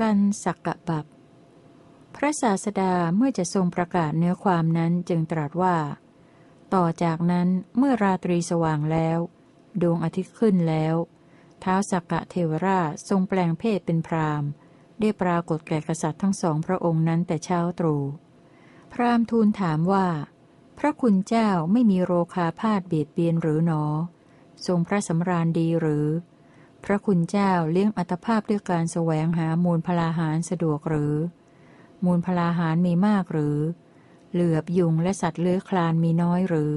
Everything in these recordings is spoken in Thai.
กันสักกะบับ พระศาสดาเมื่อจะทรงประกาศเนื้อความนั้นจึงตรัสว่า ต่อจากนั้นเมื่อราตรีสว่างแล้ว ดวงอาทิตย์ขึ้นแล้วท้าวสักกะเทวราชทรงแปลงเพศเป็นพรามได้ปรากฏแก่กษัตริย์ทั้งสองพระองค์นั้นแต่เช้าตรู่พรามทูลถามว่า พระคุณเจ้าไม่มีโรคาพาธเบียดเบียนหรือหนอ ทรงพระสำราญดีหรือ พระคุณเจ้าเลี้ยงอัตภาพด้วยการแสวงหามูลพลาหารสะดวกหรือ มูลพลาหารมีมากหรือ เหลือบยุงและสัตว์เลื้อยคลานมีน้อยหรือ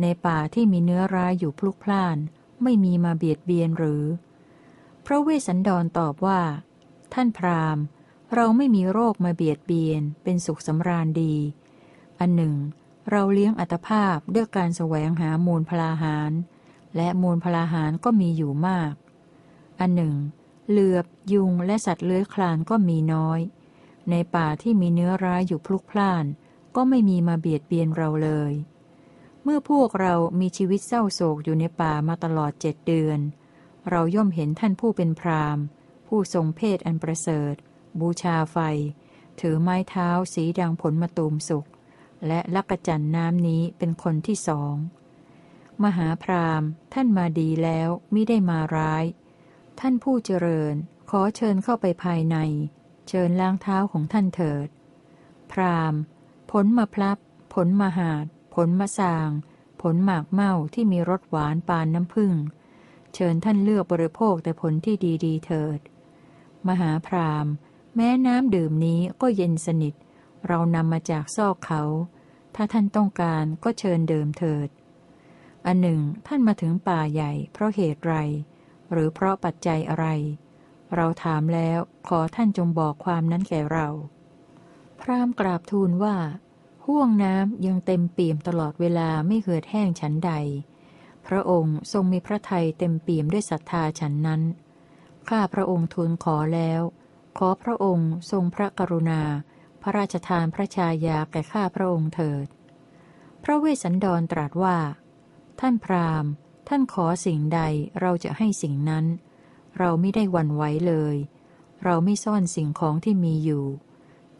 ในป่าที่มีเนื้อร้ายอยู่พลุกพล่าน ไม่มีมาเบียดเบียนหรือ พระเวสสันดรตอบว่า ท่านพราหมณ์ เราไม่มีโรคมาเบียดเบียน เป็นสุขสำราญดี อันหนึ่ง เราเลี้ยงอัตภาพด้วยการแสวงหามูลพลาหาร และมูลพลาหารก็มีอยู่มาก อันหนึ่ง เหลือบ ยุงและสัตว์เลื้อยคลานก็มีน้อย ในป่าที่มีเนื้อร้ายอยู่พลุกพล่าน ก็ไม่มีมาเบียดเบียนเราเลย เมื่อพวกเรามีชีวิตเศร้าโศกอยู่ในป่ามาตลอดเจ็ดเดือน เราย่อมเห็นท่านผู้เป็นพรามผู้ทรงเพศอันประเสริฐ บูชาไฟ ถือไม้เท้าสีดังผลมะตูมสุก และลักจันน้ำนี้เป็นคนที่สองมหาพรามท่านมาดีแล้วมิได้มาร้าย ท่านผู้เจริญ ขอเชิญเข้าไปภายใน เชิญล้างเท้าของท่านเถิด พรามผลมาพลับ ผลมาหาด ผลมะสาง ผลหมากเม่าที่มีรสหวานปานน้ำผึ้ง เชิญท่านเลือกบริโภคแต่ผลที่ดีๆเถิด มหาพรามแม้น้ำดื่มนี้ก็เย็นสนิท เรานำมาจากซอกเขา ถ้าท่านต้องการก็เชิญเดิมเถิด อันหนึ่งท่านมาถึงป่าใหญ่เพราะเหตุไร หรือเพราะปัจจัยอะไร เราถามแล้วขอท่านจงบอกความนั้นแก่เรา พรามกราบทูลว่า ห่วงน้ำยังเต็มเปี่ยมตลอดเวลาไม่เหือดแห้งฉันใด พระองค์ทรงมีพระทัยเต็มเปี่ยมด้วยศรัทธาฉันนั้น ข้าพระองค์ทูลขอแล้ว ขอพระองค์ทรงพระกรุณา พระราชทานพระชายาแก่ข้าพระองค์เถิด พระเวสสันดรตรัสว่า ท่านพราหมณ์ ท่านขอสิ่งใดเราจะให้สิ่งนั้น เราไม่ได้วันไหวเลย เราไม่ซ่อนสิ่งของที่มีอยู่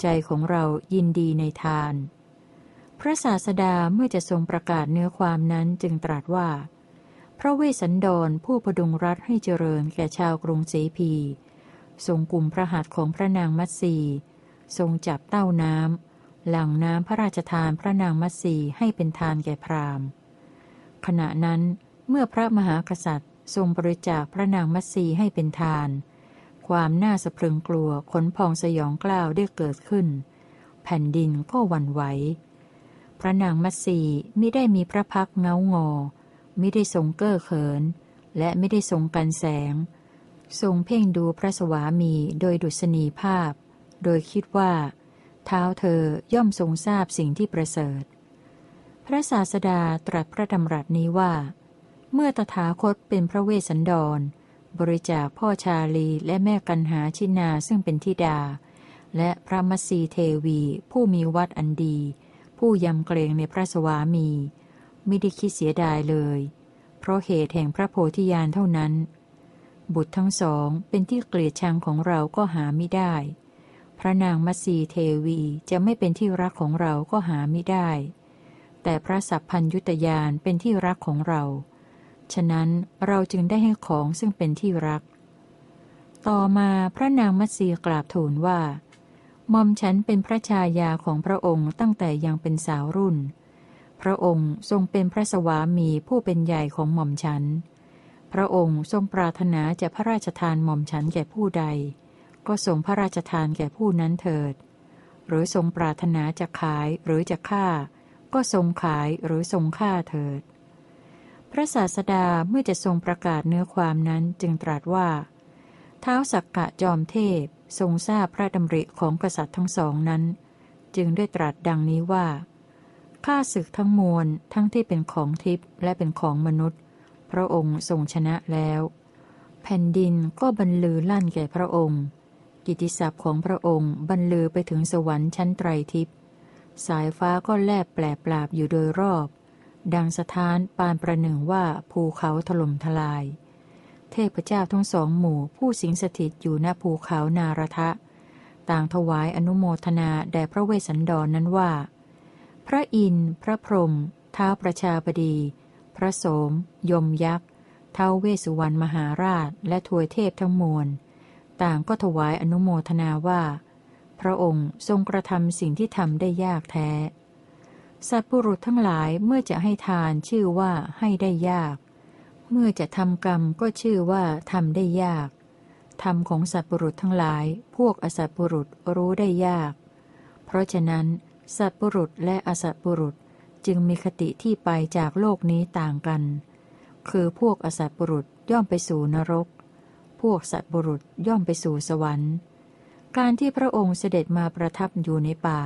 ใจของเรายินดีในทาน พระศาสดาเมื่อจะทรงประกาศเนื้อความนั้นจึงตรัสว่า พระเวสสันดรผู้ประดุงรัฐให้เจริญแก่ชาวกรุงศรีพีทรงกลุ่มพระหัตถ์ของพระนางมัตสีทรงจับเต้าน้ำหลังน้ำพระราชทานพระนางมัตสีให้เป็นทานแก่พราหมณ์ ขณะนั้น เมื่อพระมหากษัตริย์ ทรงบริจาคพระนางมัตสีให้เป็นทาน ความน่าสะพรึงกลัวขนพองสยองกล้าวได้เกิดขึ้น แผ่นดินก็วันไหว พระนางมัตสีไมิได้มีพระพักเงางอไม่ได้ทรงเก้อเขิน และไม่ได้ทรงกันแสง ทรงเพ่งดูพระสวามีโดยดุษณีภาพ โดยคิดว่า เท้าเธอย่อมทรงทราบสิ่งที่ประเสริฐ พระศาสดาตรัสพระดำรัสนี้ว่า เมื่อตถาคตเป็นพระเวสสันดร บริจาคพ่อชาลีและแม่กันหาชินาซึ่งเป็นทิดา และพระมัสีเทวีผู้มีวัดอันดี ผู้ยำเกรงในพระสวามี ไม่ได้คิดเสียดายเลย เพราะเหตุแห่งพระโพธิญาณเท่านั้น บุตรทั้งสองเป็นที่เกลียดชังของเราก็หาไม่ได้ พระนางมัสีเทวีจะไม่เป็นที่รักของเราก็หาไม่ได้ แต่พระสัพพัญยุตยานเป็นที่รักของเรา ฉะนั้นเราจึงได้ให้ของซึ่งเป็นที่รัก ต่อมาพระนางมัตสีกราบทูลว่าหม่อมฉันเป็นพระชายาของพระองค์ตั้งแต่ยังเป็นสาวรุ่น พระองค์ทรงเป็นพระสวามีผู้เป็นใหญ่ของหม่อมฉัน พระองค์ทรงปรารถนาจะพระราชทานหม่อมฉันแก่ผู้ใด ก็ทรงพระราชทานแก่ผู้นั้นเถิด หรือทรงปรารถนาจะขายหรือจะฆ่า ก็ทรงขายหรือทรงฆ่าเถิด พระศาสดาเมื่อจะทรงประกาศเนื้อความนั้นจึงตรัสว่า เท้าสักกะจอมเทพทรงทราบพระดำริของกษัตริย์ทั้งสองนั้น จึงได้ตรัสดังนี้ว่าข้าศึกทั้งมวลทั้งที่เป็นของทิพย์และเป็นของมนุษย์ พระองค์ทรงชนะแล้ว แผ่นดินก็บรรลือลั่นแก่พระองค์ กิติศัพท์ของพระองค์บรรลือไปถึงสวรรค์ชั้นไตรทิพย์สายฟ้าก็แลบแปลปราบอยู่โดยรอบ ดังสถานปานประหนึ่งว่าภูเขาถล่มทลาย เทพเจ้าทั้งสองหมู่ผู้สิงสถิตอยู่ณภูเขานารทะ ต่างถวายอนุโมทนาแด่พระเวสสันดรนนั้นว่า พระอินทร์ พระพรหมท้าวประชาบดี พระโสม ยมยักษ์ท้าวเวสุวรรณมหาราชและทวยเทพทั้งมวล ต่างก็ถวายอนุโมทนาว่า พระองค์ทรงกระทำสิ่งที่ทำได้ยากแท้ สัตว์ปุรุษทั้งหลายเมื่อจะให้ทานชื่อว่าให้ได้ยาก เมื่อจะทำกรรมก็ชื่อว่าทำได้ยาก ธรรมของสัตว์ปุรุษทั้งหลาย พวกอสัตว์ปุรุษรู้ได้ยาก เพราะฉะนั้น สัตว์ปุรุษและอสัตว์ปุรุษจึงมีคติที่ไปจากโลกนี้ต่างกัน คือพวกอสัตบุรุษย่อมไปสู่นรก พวกสัตบุรุษย่อมไปสู่สวรรค์ การที่พระองค์เสด็จมาประทับอยู่ในป่า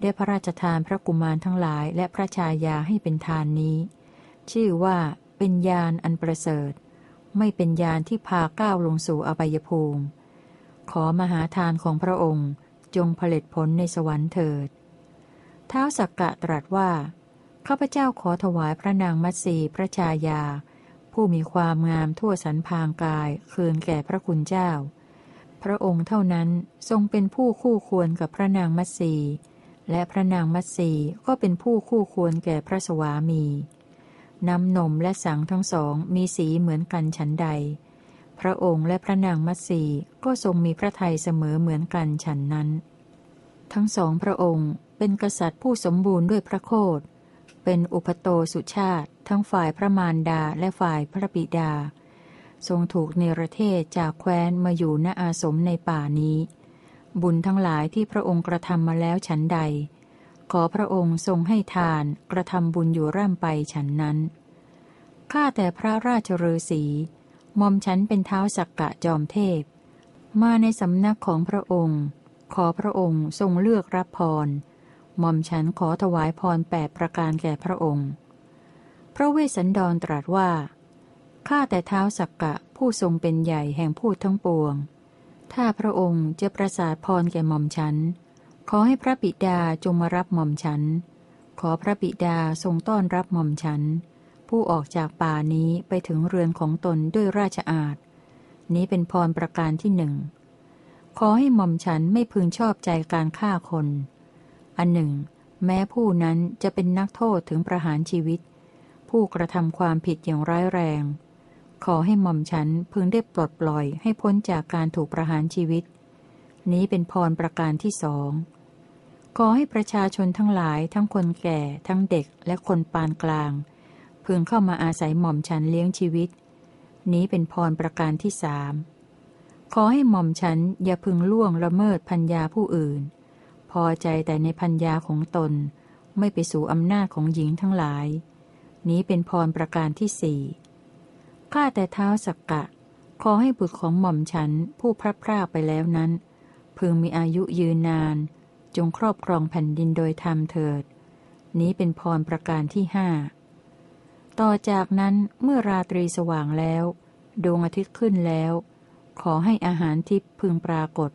ได้พระราชทานพระกุมารทั้งหลายและพระชายาให้เป็นทานนี้ ชื่อว่าเป็นยานอันประเสริฐ ไม่เป็นยานที่พาก้าวลงสู่อบายภูมิ ขอมหาทานของพระองค์จงผลิตผลในสวรรค์เถิดเท้าสักกะตรัสว่าข้าพเจ้าขอถวายพระนางมัตสีพระชายา ผู้มีความงามทั่วสันพางกายคืนแก่พระคุณเจ้า พระองค์เท่านั้นทรงเป็นผู้คู่ควรกับพระนางมัตสี และพระนางมัตสีก็เป็นผู้คู่ควรแก่พระสวามี น้ำนมและสังทั้งสองมีสีเหมือนกันฉันใด พระองค์และพระนางมัตสีก็ทรงมีพระทัยเสมอเหมือนกันฉันนั้น ทั้งสองพระองค์เป็นกษัตริย์ผู้สมบูรณ์ด้วยพระโคดเป็นอุปโตสุชาติ ทั้งฝ่ายพระมารดาและฝ่ายพระบิดา ทรงถูกเนรเทศจากแคว้นมาอยู่ณอาสมในป่านี้ บุญทั้งหลายที่พระองค์กระทำมาแล้วฉันใด ขอพระองค์ทรงให้ทานกระทำบุญอยู่ร่ำไปฉันนั้น ข้าแต่พระราชฤาษีมอมฉันเป็นเท้าสักกะจอมเทพ มาในสำนักของพระองค์ ขอพระองค์ทรงเลือกรับพรมอมฉันขอถวายพรแปดประการแก่พระองค์ พระเวสสันดรตรัสว่า ข้าแต่เท้าสักกะผู้ทรงเป็นใหญ่แห่งพูดทั้งปวง ถ้าพระองค์จะประสาทพรแก่หม่อมฉัน ขอให้พระบิดาจงมารับหม่อมฉัน ขอพระบิดาทรงต้อนรับหม่อมฉัน ผู้ออกจากป่านี้ไปถึงเรือนของตนด้วยราชอาณนี้เป็นพรประการที่หนึ่ง ขอให้หม่อมฉันไม่พึงชอบใจการฆ่าคน อันหนึ่ง แม้ผู้นั้นจะเป็นนักโทษถึงประหารชีวิต ผู้กระทำความผิดอย่างร้ายแรง ขอให้หม่อมฉันพึงได้ปลดปล่อยให้พ้นจากการถูกประหารชีวิต นี้เป็นพรประการที่สองขอให้ประชาชนทั้งหลายทั้งคนแก่ ทั้งเด็กและคนปานกลาง พึงเข้ามาอาศัยหม่อมฉันเลี้ยงชีวิต นี้เป็นพรประการที่สามขอให้หม่อมฉันอย่าพึงล่วงละเมิดพัญญาผู้อื่น พอใจแต่ในพัญญาของตน ไม่ไปสู่อำนาจของหญิงทั้งหลาย นี้เป็นพรประการที่สี่ ข้าแต่เท้าสักกะ ขอให้บุตรของหม่อมฉันผู้พระพรากไปแล้วนั้น พึงมีอายุยืนนาน จงครอบครองแผ่นดินโดยธรรมเถิด นี้เป็นพรประการที่ห้าต่อจากนั้นเมื่อราตรีสว่างแล้ว ดวงอาทิตย์ขึ้นแล้ว ขอให้อาหารทิพย์พึงปรากฏ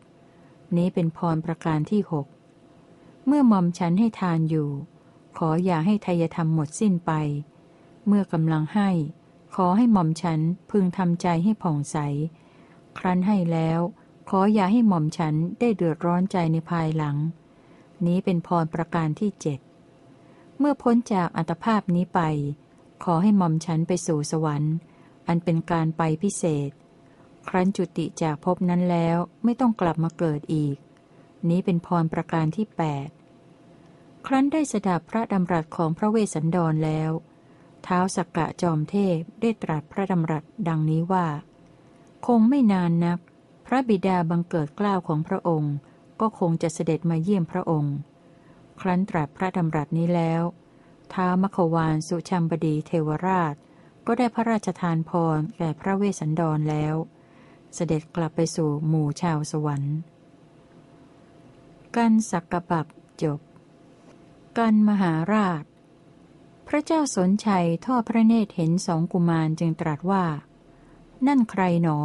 นี้เป็นพรประการที่หกเมื่อมอมฉันให้ทานอยู่ ขออย่าให้ทายธรรมหมดสิ้นไป เมื่อกำลังให้ ขอให้หม่อมฉันพึงทำใจให้ผ่องใส ครั้นให้แล้ว ขออย่าให้หม่อมฉันได้เดือดร้อนใจในภายหลัง นี้เป็นพรประการที่เจ็ดเมื่อพ้นจากอัตภาพนี้ไป ขอให้หม่อมฉันไปสู่สวรรค์ อันเป็นการไปพิเศษ ครั้นจุติจากภพนั้นแล้วไม่ต้องกลับมาเกิดอีก นี้เป็นพรประการที่แปดครั้นได้สดับพระดำรัสของพระเวสสันดรแล้ว ท้าสักกะจอมเทพได้ตรัสพระดำรัสดังนี้ว่า คงไม่นานนัก พระบิดาบังเกิดกล้าวของพระองค์ ก็คงจะเสด็จมาเยี่ยมพระองค์ ครั้นตรัสพระดำรัสนี้แล้ว ท้ามควานสุชัมบดีเทวราช ก็ได้พระราชทานพรแก่พระเวสสันดรแล้ว เสด็จกลับไปสู่หมู่ชาวสวรรค์กันสักกบับจบ กันมหาราช พระเจ้าสนชัยทอดพระเนตรเห็นสองกุมารจึงตรัสว่า นั่นใครหนอ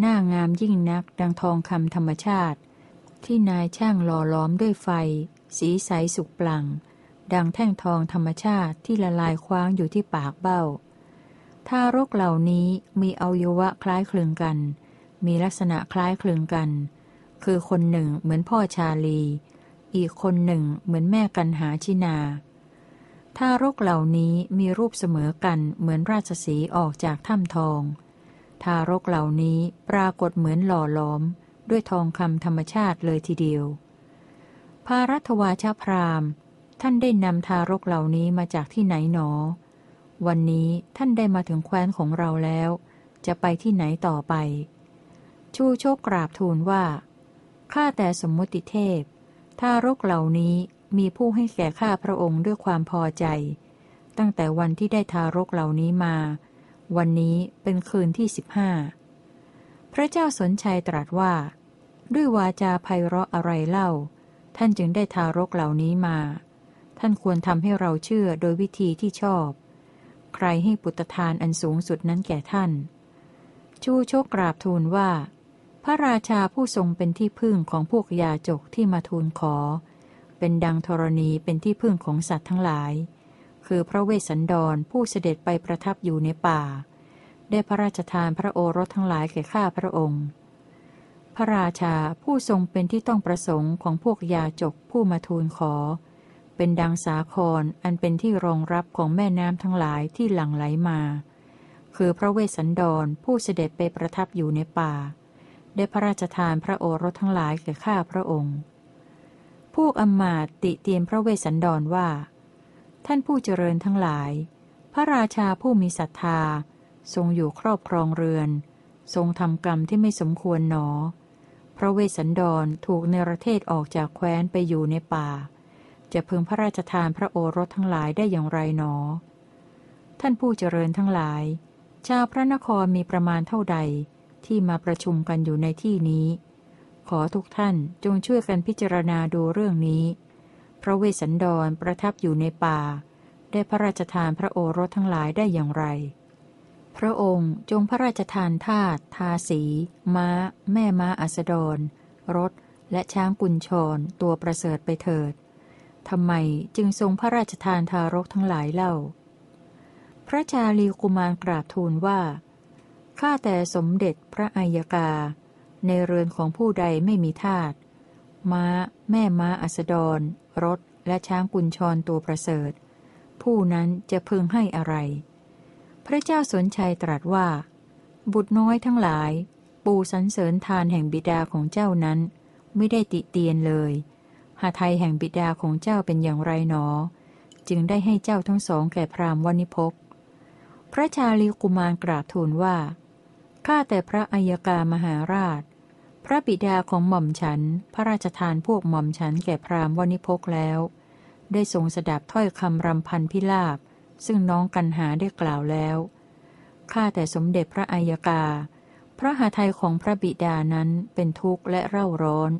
หน้างามยิ่งนักดังทองคำธรรมชาติ ที่นายช่างหล่อล้อมด้วยไฟ สีใสสุกปลัง ดังแท่งทองธรรมชาติที่ละลายคว้างอยู่ที่ปากเบ้า ทารกเหล่านี้มีอวัยวะคล้ายคลึงกัน มีลักษณะคล้ายคลึงกัน คือคนหนึ่งเหมือนพ่อชาลี อีกคนหนึ่งเหมือนแม่กันหาชินา ทารกเหล่านี้มีรูปเสมอกันเหมือนราชสีออกจากถ้ำทอง ทารกเหล่านี้ปรากฏเหมือนหล่อล้อม ด้วยทองคำธรรมชาติเลยทีเดียว พารัตวาชพรามท่านได้นำทารกเหล่านี้มาจากที่ไหนหนอ วันนี้ท่านได้มาถึงแคว้นของเราแล้ว จะไปที่ไหนต่อไป ชูโชคกราบทูลว่าข้าแต่สมมติเทพ ทารกเหล่านี้ มีผู้ให้แก่ข้าพระองค์ด้วยความพอใจ ตั้งแต่วันที่ได้ทารกเหล่านี้มา วันนี้เป็นคืนที่สิบห้าพระเจ้าสนชัยตรัสว่า ด้วยวาจาไพเราะอะไรเล่า ท่านจึงได้ทารกเหล่านี้มา ท่านควรทำให้เราเชื่อโดยวิธีที่ชอบ ใครให้ปุตทานอันสูงสุดนั้นแก่ท่าน ชูโชคกราบทูลว่า พระราชาผู้ทรงเป็นที่พึ่งของพวกยาจกที่มาทูลขอ เป็นดังธรณีเป็นที่พึ่งของสัตว์ทั้งหลาย คือพระเวสสันดรผู้เสด็จไปประทับอยู่ในป่า ได้พระราชทานพระโอรสทั้งหลายแก่ข้าพระองค์ พระราชาผู้ทรงเป็นที่ต้องประสงค์ของพวกยาจกผู้มาทูลขอ เป็นดังสาครอันเป็นที่รองรับของแม่น้ำทั้งหลายที่หลั่งไหลมา คือพระเวสสันดรผู้เสด็จไปประทับอยู่ในป่า ได้พระราชทานพระโอรสทั้งหลายแก่ข้าพระองค์ พวกอมมาติเตียนพระเวสสันดรว่า ท่านผู้เจริญทั้งหลาย พระราชาผู้มีศรัทธา ทรงอยู่ครอบครองเรือน ทรงทำกรรมที่ไม่สมควรหนอ พระเวสสันดรถูกเนรเทศออกจากแคว้นไปอยู่ในป่า จะพึงพระราชทานพระโอรสทั้งหลายได้อย่างไรหนอ ท่านผู้เจริญทั้งหลาย ชาวพระนครมีประมาณเท่าใดที่มาประชุมกันอยู่ในที่นี้ อทุกท่านจงช่วยกันพิจารณาดูเรื่องนี้ พระเวสสันดรประทับอยู่ในป่า ได้พระราชทานพระโอรสทั้งหลายได้อย่างไร พระองค์จงพระราชทานทาตทาสี ม้า แม่ม้าอัสดร รถ และช้างกุญชรตัวประเสริฐไปเถิดทำไมจึงทรงพระราชทานทารกทั้งหลายเล่า พระชาลีกุมารกราบทูลว่า ข้าแต่สมเด็จพระอัยกา ในเรือนของผู้ใดไม่มีทาตม้า แม่ม้าอัสดร รถ และช้างกุญชรตัวประเสริฐ ผู้นั้นจะพึงให้อะไร พระเจ้าสนชัยตรัสว่า บุตรน้อยทั้งหลาย ปูสันเสริญทานแห่งบิดาของเจ้านั้น ไม่ได้ติเตียนเลย หาไทยแห่งบิดาของเจ้าเป็นอย่างไรหนอ จึงได้ให้เจ้าทั้งสองแก่พราหมณ์วณิพกพระชาลีกุมารกราบทูลว่าข้าแต่พระอัยกามหาราช พระบิดาของหม่อมฉัน พระราชทานพวกหม่อมฉันแก่พราหมณ์วณิพกแล้ว ได้ทรงสดับถ้อยคำรำพันพิลาบ ซึ่งน้องกันหาได้กล่าวแล้ว ข้าแต่สมเด็จพระอัยกา พระหาไทยของพระบิดานั้นเป็นทุกข์และเร่าร้อน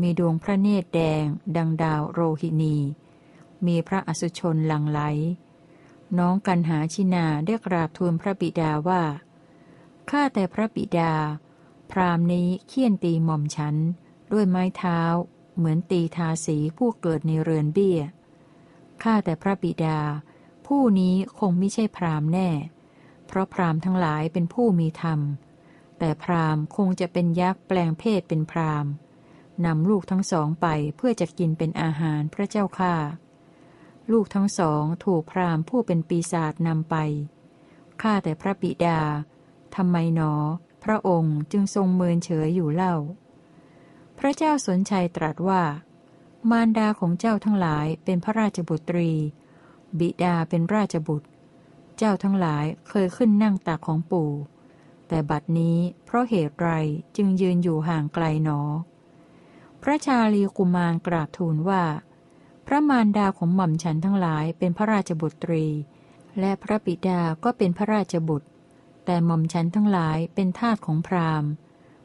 มีดวงพระเนตรแดง ดังดาวโรหินี มีพระอสุชนหลังไหล น้องกันหาชินาได้กราบทูลพระบิดาว่า ข้าแต่พระบิดา พรามนี้เคี่ยนตีหม่อมฉัน ด้วยไม้เท้า เหมือนตีทาสีผู้เกิดในเรือนเบี้ย ข้าแต่พระบิดา ผู้นี้คงไม่ใช่พรามแน่ เพราะพรามทั้งหลายเป็นผู้มีธรรม แต่พรามคงจะเป็นยักษ์แปลงเพศเป็นพรามนำลูกทั้งสองไปเพื่อจะกินเป็นอาหารพระเจ้าค่าลูกทั้งสองถูกพรามผู้เป็นปีศาจนำไป ข้าแต่พระบิดาทำไมหนอ พระองค์จึงทรงเมินเฉยอยู่เล่า พระเจ้าสนชัยตรัสว่า มารดาของเจ้าทั้งหลายเป็นพระราชบุตรี บิดาเป็นราชบุตร เจ้าทั้งหลายเคยขึ้นนั่งตักของปู่ แต่บัดนี้เพราะเหตุไรจึงยืนอยู่ห่างไกลหนอ พระชาลีกุมารกราบทูลว่า พระมารดาของหม่อมฉันทั้งหลายเป็นพระราชบุตรี และพระบิดาก็เป็นพระราชบุตร แต่หม่อมฉันทั้งหลายเป็นทาสของพราหมณ์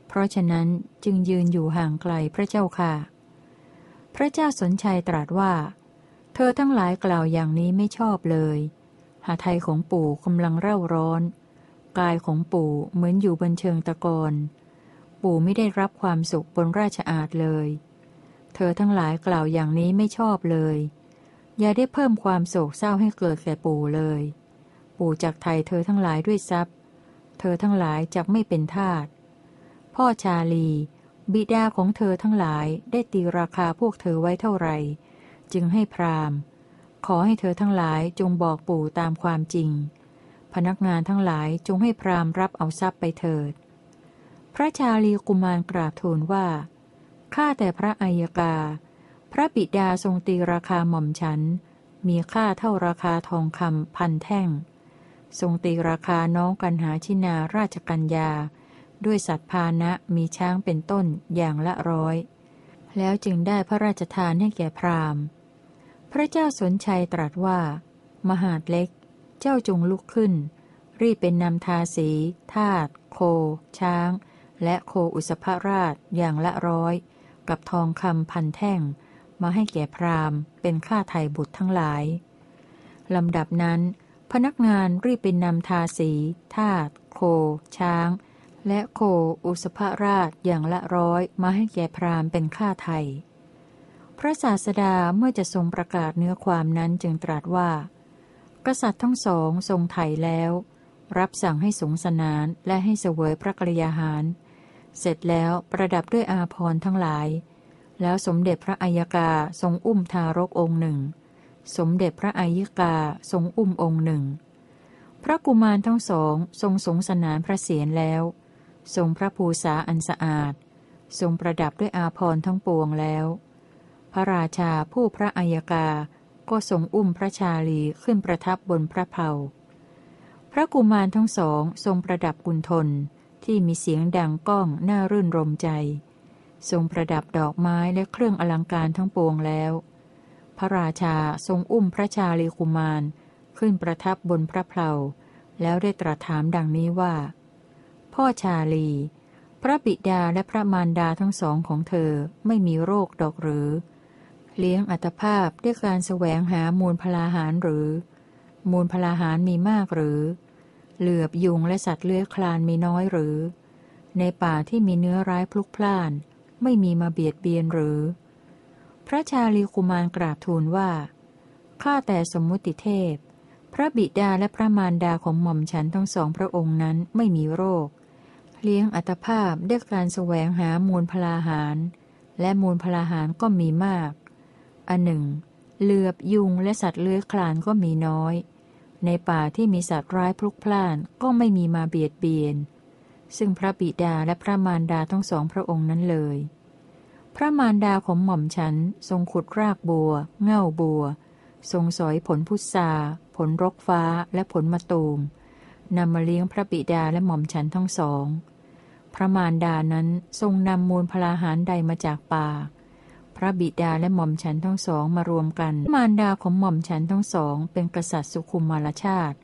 เพราะฉะนั้นจึงยืนอยู่ห่างไกลพระเจ้าค่ะ พระเจ้าสนชัยตรัสว่า เธอทั้งหลายกล่าวอย่างนี้ไม่ชอบเลย หาไทยของปู่กำลังเร่าร้อน กายของปู่เหมือนอยู่บนเชิงตะกอนปู่ไม่ได้รับความสุขบนราชอาณเลย เธอทั้งหลายกล่าวอย่างนี้ไม่ชอบเลย อย่าได้เพิ่มความโศกเศร้าให้เกิดแก่ปู่เลย ปู่จักไทยเธอทั้งหลายด้วยทรัพย์ เธอทั้งหลายจักไม่เป็นทาส พ่อชาลี บิดาของเธอทั้งหลายได้ตีราคาพวกเธอไว้เท่าไหร่ จึงให้พรามขอให้เธอทั้งหลายจงบอกปู่ตามความจริง พนักงานทั้งหลายจงให้พรามรับเอาทรัพย์ไปเถิด พระชาลีกุมารกราบทูลว่า ข้าแต่พระอัยกา พระบิดาทรงตีราคาหม่อมฉัน มีค่าเท่าราคาทองคำพันแท่ง ทรงตีราคาน้องกันหาชินาราชกัญญา ด้วยสัตว์พานะมีช้างเป็นต้นอย่างละร้อย แล้วจึงได้พระราชทานให้แก่พราหมณ์ พระเจ้าสนชัยตรัสว่า มหาดเล็ก เจ้าจงลุกขึ้น รีบเป็นนำทาสี ทาตโค ช้าง และโคอุสภราชอย่างละร้อย กับทองคำพันแท่ง มาให้แก่พราหมณ์ เป็นค่าไถ่บุตรทั้งหลายลำดับนั้น พนักงานรีบเป็นนำทาสีทาตโค ช้าง และโคอุสภราชอย่างละร้อยมาให้แก่พราหมณ์เป็นค่าไถ่พระศาสดาเมื่อจะทรงประกาศเนื้อความนั้นจึงตรัสว่า กษัตริย์ทั้งสองทรงไถ่แล้ว รับสั่งให้สงสนานและให้เสวยพระกรยาหาร เสร็จแล้วประดับด้วยอาภรณ์ทั้งหลาย แล้วสมเด็จพระอัยกาทรงอุ้มทารกองค์หนึ่ง สมเด็จพระอัยิกาทรงอุ้มองค์หนึ่ง พระกุมารทั้งสองทรงสงสนานพระเศียรแล้ว ทรงพระภูษาอันสะอาด ทรงประดับด้วยอาภรทั้งปวงแล้ว พระราชาผู้พระอัยกาก็ทรงอุ้มพระชาลีขึ้นประทับบนพระเพาพระกุมารทั้งสองทรงประดับกุณฑลที่มีเสียงดังก้องน่ารื่นรมใจ ทรงประดับดอกไม้และเครื่องอลังการทั้งปวงแล้ว พระราชาทรงอุ้มพระชาลีกุมาร ขึ้นประทับบนพระเพลาแล้วได้ตรัสถามดังนี้ว่า พ่อชาลี พระบิดาและพระมารดาทั้งสองของเธอไม่มีโรคดอกหรือ เลี้ยงอัตภาพด้วยการแสวงหามูลพลาหารหรือ มูลพลาหารมีมากหรือ เหลือบยุงและสัตว์เลื้อยคลานมีน้อยหรือ ในป่าที่มีเนื้อร้ายพลุกพล่าน ไม่มีมาเบียดเบียนหรือ พระชาลีกุมารกราบทูลว่า ข้าแต่สมมุติเทพ พระบิดาและพระมารดาของหม่อมฉันทั้งสองพระองค์นั้นไม่มีโรค เลี้ยงอัตภาพด้วยการแสวงหามูลพลาหาร และมูลพลาหารก็มีมาก อันหนึ่ง เหลือบยุงและสัตว์เลื้อยคลานก็มีน้อย ในป่าที่มีสัตว์ร้ายพลุกพล่านก็ไม่มีมาเบียดเบียน ซึ่งพระบิดาและพระมารดาทั้งสองพระองค์นั้นเลย พระมารดาของหม่อมฉันทรงขุดรากบัว เง่าบัว ทรงสอยผลพุทราผลรกฟ้าและผลมะตูมนำมาเลี้ยงพระบิดาและหม่อมฉันทั้งสอง พระมารดานั้นทรงนำมูลพลาหารใดมาจากป่า พระบิดาและหม่อมฉันทั้งสองมารวมกัน มารดาของหม่อมฉันทั้งสอง เป็นกษัตริย์สุขุมมารชาติ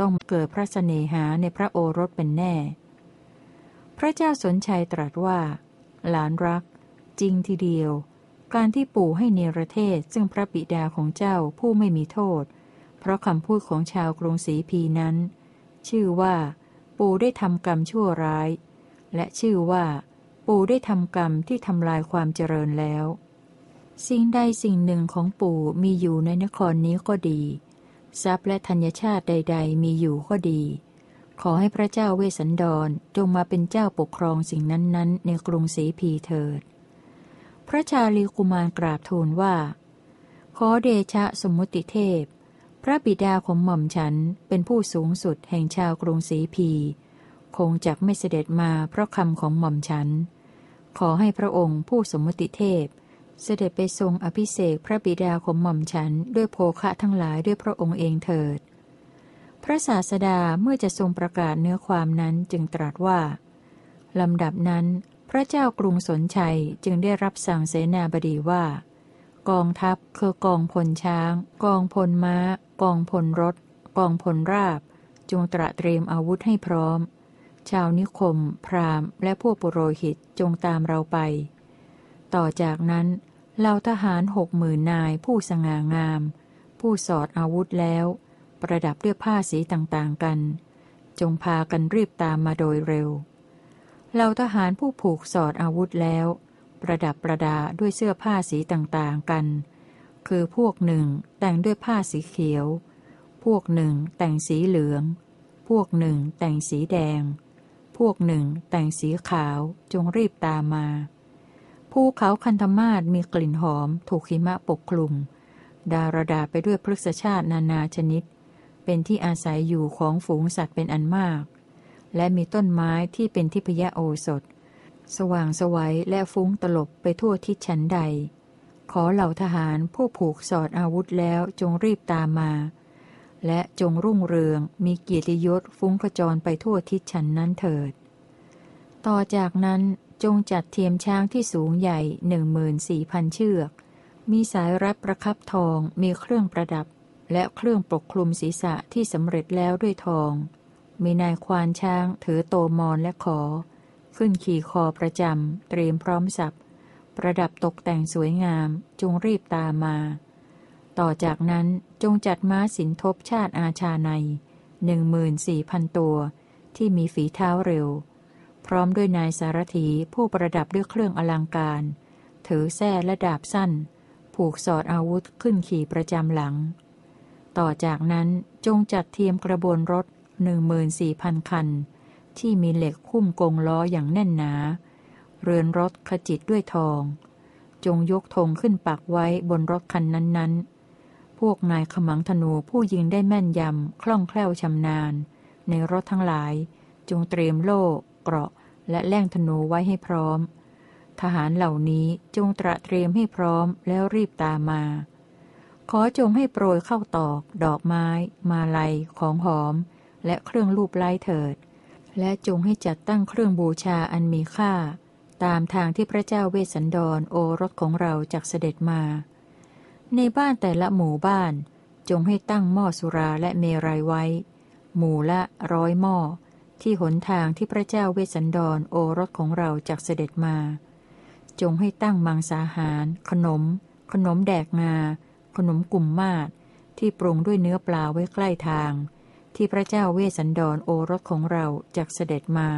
ต้องเกิดพระเสน่หาในพระโอรสเป็นแน่ พระเจ้าสนชัยตรัสว่า หลานรัก จริงทีเดียว การที่ปู่ให้เนรเทศซึ่งพระบิดาของเจ้าผู้ไม่มีโทษ เพราะคำพูดของชาวกรุงศรีพีนั้น ชื่อว่า ปู่ได้ทำกรรมชั่วร้าย และชื่อว่า ปู่ได้ทำกรรมที่ทำลายความเจริญแล้ว สิ่งใดสิ่งหนึ่งของปู่มีอยู่ในนครนี้ก็ดี ทรัพย์และธัญชาติใด ๆ มีอยู่ก็ดีขอให้พระเจ้าเวสสันดรจงมาเป็นเจ้าปกครองสิ่งนั้นๆ ในกรุงศรีพีเถิด พระชาลีกุมารกราบทูลว่า ขอเดชะสมมุติเทพ พระบิดาของหม่อมฉันเป็นผู้สูงสุดแห่งชาวกรุงศรีพี คงจะไม่เสด็จมาเพราะคำของหม่อมฉัน ขอให้พระองค์ผู้สมมุติเทพ เสด็จไปทรงอภิเศกพระบิดาของหม่อมฉันด้วยโภคะทั้งหลายด้วยพระองค์เองเถิด พระศาสดาเมื่อจะทรงประกาศเนื้อความนั้นจึงตรัสว่าลำดับนั้น ระเจ้ากรุงสนชัยจึงได้รับสั่งเสนาบดีว่า กองทัพคือกองพลช้าง กองพลม้า กองพลรถ กองพลราบ จงตระเตรียมอาวุธให้พร้อม ชาวนิคม พราหมณ์ และพวกปุโรหิตจงตามเราไป ต่อจากนั้นเหล่าทหารหกหมื่นนายผู้สง่างาม ผู้สอดอาวุธแล้ว ประดับด้วยผ้าสีต่างๆกัน จงพากันรีบตามมาโดยเร็ว เหล่าทหารผู้ผูกสอดอาวุธแล้ว ประดับประดาด้วยเสื้อผ้าสีต่างๆกัน คือพวกหนึ่งแต่งด้วยผ้าสีเขียว พวกหนึ่งแต่งสีเหลือง พวกหนึ่งแต่งสีแดง พวกหนึ่งแต่งสีขาวจงรีบตามมาภูเขาคันธมาศมีกลิ่นหอมถูกหิมะปกคลุม ดารดาไปด้วยพฤกษชาตินานาชนิด เป็นที่อาศัยอยู่ของฝูงสัตว์เป็นอันมาก และมีต้นไม้ที่เป็นทิพยโอสถ สว่างสวัยและฟุ้งตลบไปทั่วทิศชั้นใด ขอเหล่าทหารผู้ผูกสอดอาวุธแล้วจงรีบตามมา และจงรุ่งเรืองมีเกียรติยศฟุ้งกระจรไปทั่วทิศชั้นนั้นเถิด ต่อจากนั้นจงจัดเทียมช้างที่สูงใหญ่หนึ่งมืนสี่พันเชือก มีสายรัดประคับทองมีเครื่องประดับ และเครื่องปกคลุมศีรษะที่สำเร็จแล้วด้วยทอง มีนายควานช้าง ถือโตมอนและขอ ขึ้นขี่คอประจำเตรียมพร้อมสับ ประดับตกแต่งสวยงาม จงรีบตามมา ต่อจากนั้นจงจัดม้าสินทบชาติอาชาในหนึ่งมืนสี่พันตัว ที่มีฝีเท้าเร็ว พร้อมด้วยนายสารถีผู้ประดับด้วยเครื่องอลังการ ถือแส้และดาบสั้น ผูกสอดอาวุธขึ้นขี่ประจำหลัง ต่อจากนั้นจงจัดเทียมกระบวนรถ หนึ่งมืนสี่พันคัน ที่มีเหล็กคุ้มกงล้ออย่างแน่นหนา เรือนรถขจิตด้วยทอง จงยกธงขึ้นปักไว้บนรถคันนั้นๆ พวกนายขมังธนูผู้ยิงได้แม่นยำ คล่องแคล่วชำนาญ ในรถทั้งหลาย จงเตรียมโล่เกราะ และแล่งธนูไว้ให้พร้อม ทหารเหล่านี้จงตระเตรียมให้พร้อมแล้วรีบตามมาขอจงให้โปรยเข้าตอก ดอกไม้ มาลัย ของหอม และเครื่องรูปไล้เถิด และจงให้จัดตั้งเครื่องบูชาอันมีค่า ตามทางที่พระเจ้าเวสสันดรโอรสของเราจากเสด็จมา ในบ้านแต่ละหมู่บ้าน จงให้ตั้งหม้อสุราและเมรัยไว้ หมู่ละร้อยหม้อที่หนทางที่พระเจ้าเวสสันดรโอรสของเราจากเสด็จมา จงให้ตั้งมังสาหาร ขนม ขนมแดกงา ขนมกลุ่มมาศที่ปรุงด้วยเนื้อปลาไว้ใกล้ทาง ที่พระเจ้าเวสสันดรโอรสของเราจากเสด็จมา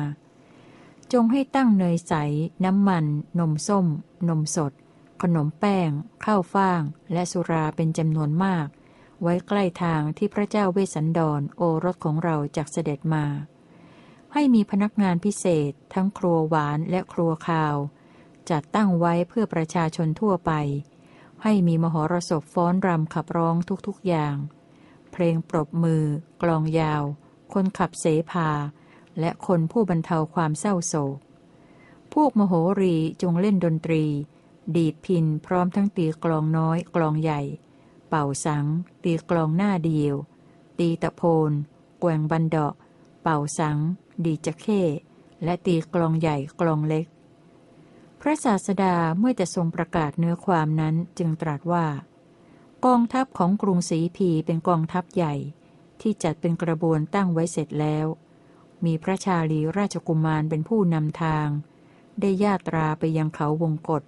จงให้ตั้งเนยใส น้ำมัน นมส้ม นมสด ขนมแป้ง ข้าวฟ่าง และสุราเป็นจำนวนมาก ไว้ใกล้ทางที่พระเจ้าเวสสันดรโอรสของเราจากเสด็จมา ให้มีพนักงานพิเศษ ทั้งครัวหวานและครัวคาว จัดตั้งไว้เพื่อประชาชนทั่วไป ให้มีมหรสพฟ้อนรำขับร้องทุกๆอย่าง เพลงปรบมือ กลองยาว คนขับเสภา และคนผู้บรรเทาความเศร้าโศก พวกมโหรีจงเล่นดนตรี ดีดพินพร้อมทั้งตีกลองน้อย กลองใหญ่ เป่าสัง ตีกลองหน้าเดียว ตีตะโพนแกว่งบันดาะเป่าสัง ดีจะเข้และตีกลองใหญ่กลองเล็ก พระศาสดาเมื่อจะทรงประกาศเนื้อความนั้นจึงตรัสว่า กองทัพของกรุงศรีพีเป็นกองทัพใหญ่ ที่จัดเป็นกระบวนตั้งไว้เสร็จแล้ว มีพระชาลีราชกุมารเป็นผู้นำทาง ได้ญาตราไปยังเขาวงกฏ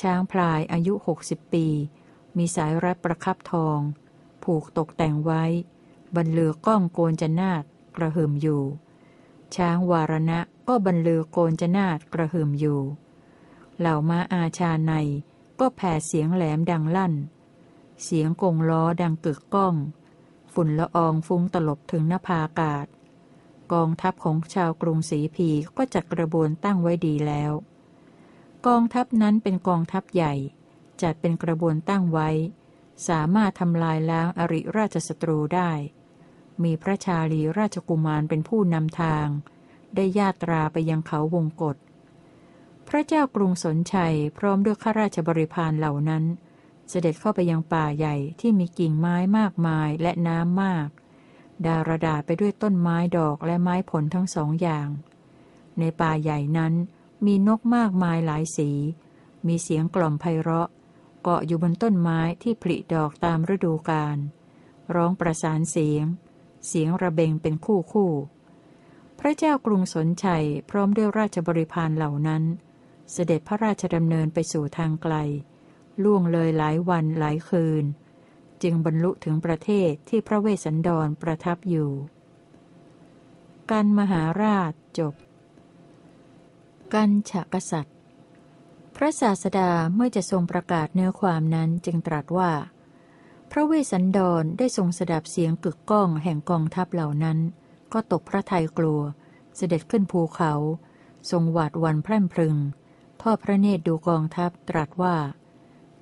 ช้างพลายอายุหกสิบปี มีสายรัดประคับทอง ผูกตกแต่งไว้ บรรเลือก้องโกนจนาดกระหึ่มอยู่ ช้างวารณะก็บรรเลือโกนจนาดกระหึ่มอยู่ เหล่าม้าอาชาในก็แผ่เสียงแหลมดังลั่น เสียงกงล้อดังกึกก้อง ฝุ่นละอองฟุ้งตลบถึงนภาอากาศ กองทัพของชาวกรุงศรีพีก็จัดกระบวนตั้งไว้ดีแล้ว กองทัพนั้นเป็นกองทัพใหญ่ จัดเป็นกระบวนตั้งไว้ สามารถทำลายล้างอริราชศัตรูได้ มีพระชาลีราชกุมารเป็นผู้นำทาง ได้ญาตราไปยังเขาวงกฏพระเจ้ากรุงสนชัยพร้อมด้วยข้าราชบริพารเหล่านั้น เสด็จเข้าไปยังป่าใหญ่ที่มีกิ่งไม้มากมายและน้ำมาก ดารดาไปด้วยต้นไม้ดอกและไม้ผลทั้งสองอย่าง ในป่าใหญ่นั้นมีนกมากมายหลายสี มีเสียงกล่อมไพเราะ เกาะอยู่บนต้นไม้ที่ผลิดอกตามฤดูกาล ร้องประสานเสียง เสียงระเบงเป็นคู่คู่ พระเจ้ากรุงสนชัยพร้อมด้วยราชบริพารเหล่านั้น เสด็จพระราชดำเนินไปสู่ทางไกล ล่วงเลยหลายวันหลายคืน จึงบรรลุถึงประเทศที่พระเวสสันดรประทับอยู่การมหาราชจบ กันฉกษัตริย์ พระศาสดาเมื่อจะทรงประกาศเนื้อความนั้นจึงตรัสว่า พระเวสสันดรได้ทรงสดับเสียงกึกก้องแห่งกองทัพเหล่านั้น ก็ตกพระทัยกลัว เสด็จขึ้นภูเขา ทรงหวาดวันแพร่มพรึงทอดพระเนตรดูกองทัพตรัสว่า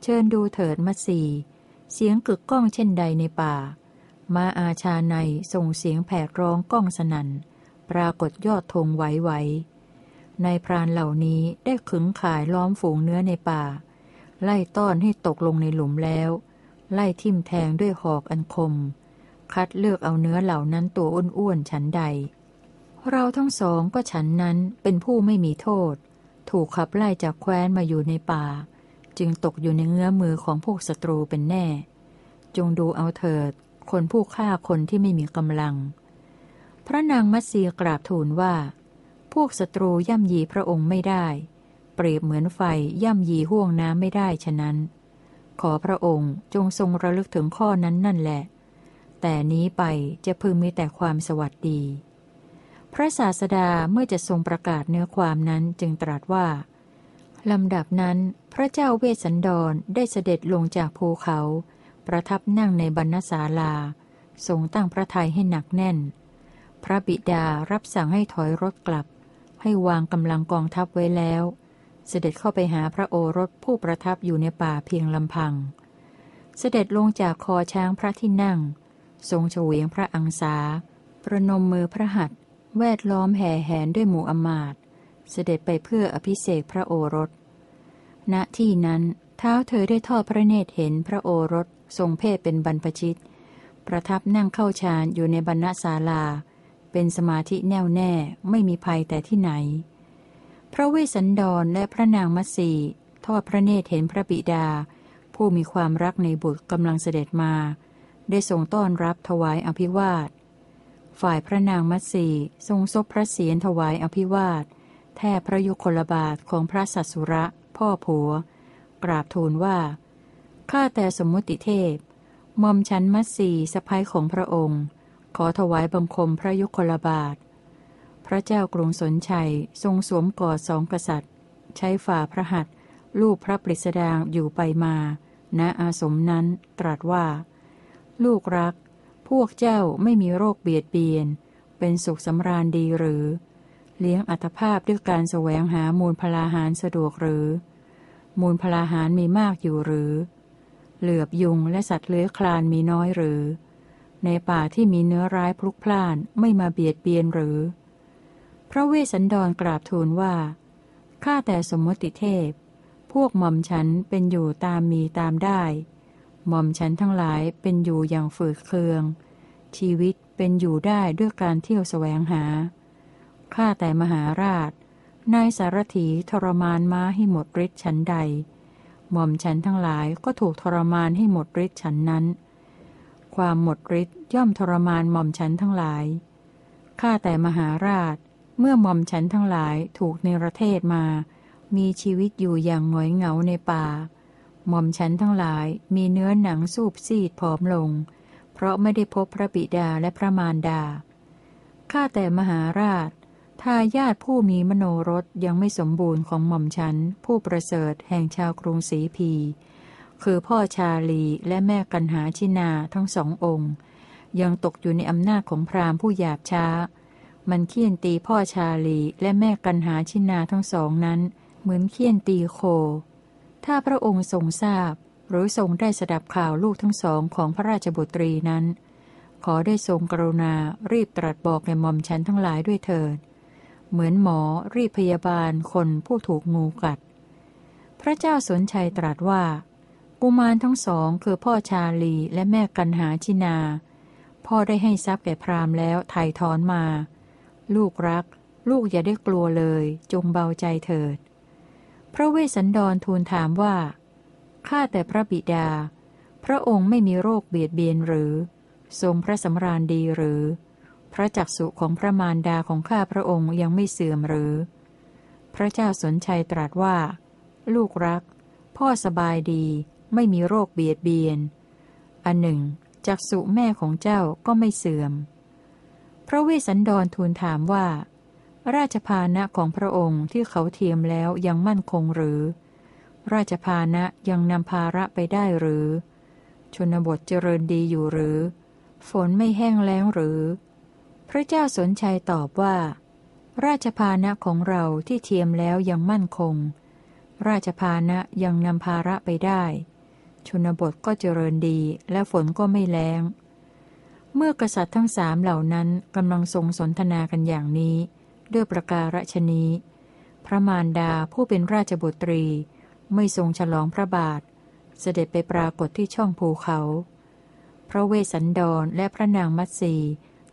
เชิญดูเถิดมัสีเสียงกึกก้องเช่นใดในป่า มาอาชาในส่งเสียงแผดร้องก้องสนัน่น ปรากฏยอดธงไหวไหวในพรานเหล่านี้ได้ขึงข่ายล้อมฝูงเนื้อในป่า ไล่ต้อนให้ตกลงในหลุมแล้ว ไล่ทิ่มแทงด้วยหอกอันคม คัดเลือกเอาเนื้อเหล่านั้นตัวอ้วนๆฉันใด เราทั้งสองก็ฉันนั้นเป็นผู้ไม่มีโทษ ถูกขับไล่จากแคว้นมาอยู่ในป่า จึงตกอยู่ในเงื้อมือของพวกศัตรูเป็นแน่ จงดูเอาเถิด คนผู้ฆ่าคนที่ไม่มีกำลัง พระนางมัตสีกราบทูลว่า พวกศัตรูย่ำยีพระองค์ไม่ได้ เปรียบเหมือนไฟย่ำยีห่วงน้ำไม่ได้ฉะนั้น ขอพระองค์จงทรงระลึกถึงข้อนั้นนั่นแหละ แต่นี้ไปจะพึงมีแต่ความสวัสดี พระศาสดาเมื่อจะทรงประกาศเนื้อความนั้นจึงตรัสว่า ลำดับนั้น พระเจ้าเวสสันดรได้เสด็จลงจากภูเขา ประทับนั่งในบรรณศาลา ทรงตั้งพระทัยให้หนักแน่น พระบิดารับสั่งให้ถอยรถกลับ ให้วางกำลังกองทัพไว้แล้ว เสด็จเข้าไปหาพระโอรสผู้ประทับอยู่ในป่าเพียงลำพัง เสด็จลงจากคอช้างพระที่นั่ง ทรงเฉวียงพระอังสา ประนมมือพระหัตแวดล้อมแห่แหนด้วยหมู่อมาต เสด็จไปเพื่ออภิเษกพระโอรส ณที่นั้นเท้าเธอได้ทอดพระเนตรเห็นพระโอรส ทรงเพศเป็นบรรพชิต ประทับนั่งเข้าฌานอยู่ในบรรณศาลา เป็นสมาธิแน่วแน่ไม่มีภัยแต่ที่ไหน พระเวสสันดรและพระนางมัสีทอดพระเนตรเห็นพระบิดา ผู้มีความรักในบุตรกำลังเสด็จมา ได้ทรงต้อนรับถวายอภิวาท ฝ่ายพระนางมัสีทรงซบพระเศียรถวายอภิวาท แทบพระยุคลบาทของพระสัสุระ พ่อผัว กราบทูลว่า ข้าแต่สมมุติเทพมอมฉันมัสีสะพ้ายของพระองค์ ขอถวายบังคมพระยุคลบาท พระเจ้ากรุงสนชัยทรงสวมกอดสองกษัตริย์ ใช้ฝ่าพระหัตลูกพระปริสดางอยู่ไปมา ณอาสมนั้นตรัสว่า ลูกรัก พวกเจ้าไม่มีโรคเบียดเบียน เป็นสุขสำราญดีหรือ เลี้ยงอัตภาพด้วยการแสวงหามูลพลาหารสะดวกหรือ มูลพลาหารมีมากอยู่หรือ เหลือบยุงและสัตว์เลื้อยคลานมีน้อยหรือ ในป่าที่มีเนื้อร้ายพลุกพล่านไม่มาเบียดเบียนหรือ พระเวสสันดรกราบทูลว่าข้าแต่สมมติเทพ พวกหม่อมฉันเป็นอยู่ตามมีตามได้ หม่อมฉันทั้งหลายเป็นอยู่อย่างฝืดเคือง ชีวิตเป็นอยู่ได้ด้วยการเที่ยวแสวงหา ข้าแต่มหาราช นายสารถีทรมานม้าให้หมดฤทธิ์ฉันใด หม่อมฉันทั้งหลายก็ถูกทรมานให้หมดฤทธิ์ฉันนั้น ความหมดฤทธิ์ย่อมทรมานหม่อมฉันทั้งหลาย ข้าแต่มหาราช เมื่อหม่อมฉันทั้งหลายถูกในประเทศมา มีชีวิตอยู่อย่างหงอยเหงาในป่า หม่อมฉันทั้งหลายมีเนื้อหนังสูบซีดผอมลง เพราะไม่ได้พบพระบิดาและพระมารดา ข้าแต่มหาราช ทายาทผู้มีมโนรสยังไม่สมบูรณ์ของหม่อมฉัน ผู้ประเสริฐแห่งชาวกรุงศรีพี คือพ่อชาลีและแม่กันหาชินาทั้งสององค์ ยังตกอยู่ในอำนาจของพราหมณ์ผู้หยาบช้า มันเคี่ยนตีพ่อชาลีและแม่กันหาชินาทั้งสองนั้น เหมือนเคี่ยนตีโค ถ้าพระองค์ทรงทราบ หรือทรงได้สดับข่าวลูกทั้งสองของพระราชบุตรีนั้น ขอได้ทรงกรุณารีบตรัสบอกแก่หม่อมฉันทั้งหลายด้วยเถิด เหมือนหมอรีบพยาบาลคนผู้ถูกงูกัด พระเจ้าสนชัยตรัสว่า กุมารทั้งสองคือพ่อชาลีและแม่กันหาชินา พ่อได้ให้ทรัพย์แก่พราหมณ์แล้วไถ่ถอนมา ลูกรัก ลูกอย่าได้กลัวเลย จงเบาใจเถิด พระเวสสันดรทูลถามว่าข้าแต่พระบิดา พระองค์ไม่มีโรคเบียดเบียนหรือ ทรงพระสำราญดีหรือ พระจักสุของพระมารดาของข้าพระองค์ยังไม่เสื่อมหรือ พระเจ้าสนชัยตรัสว่า ลูกรัก พ่อสบายดี ไม่มีโรคเบียดเบียน อันหนึ่งจักสุแม่ของเจ้าก็ไม่เสื่อม พระเวสสันดรทูลถามว่า ราชพานะของพระองค์ที่เขาเทียมแล้วยังมั่นคงหรือ ราชพานะยังนำภาระไปได้หรือ ชนบทเจริญดีอยู่หรือ ฝนไม่แห้งแล้งหรือ ระเจ้าสนชัยตอบว่า ราชพานะของเราที่เทียมแล้วยังมั่นคง ราชพานะยังนำภาระไปได้ ชนบทก็เจริญดีและฝนก็ไม่แล้ง เมื่อกษัตริย์ทั้งสามเหล่านั้นกำลังทรงสนทนากันอย่างนี้ ด้วยประการฉนี้ พระมารดาผู้เป็นราชบุตรี ไม่ทรงฉลองพระบาท เสด็จไปปรากฏที่ช่องภูเขา พระเวสสันดรและพระนางมัตสี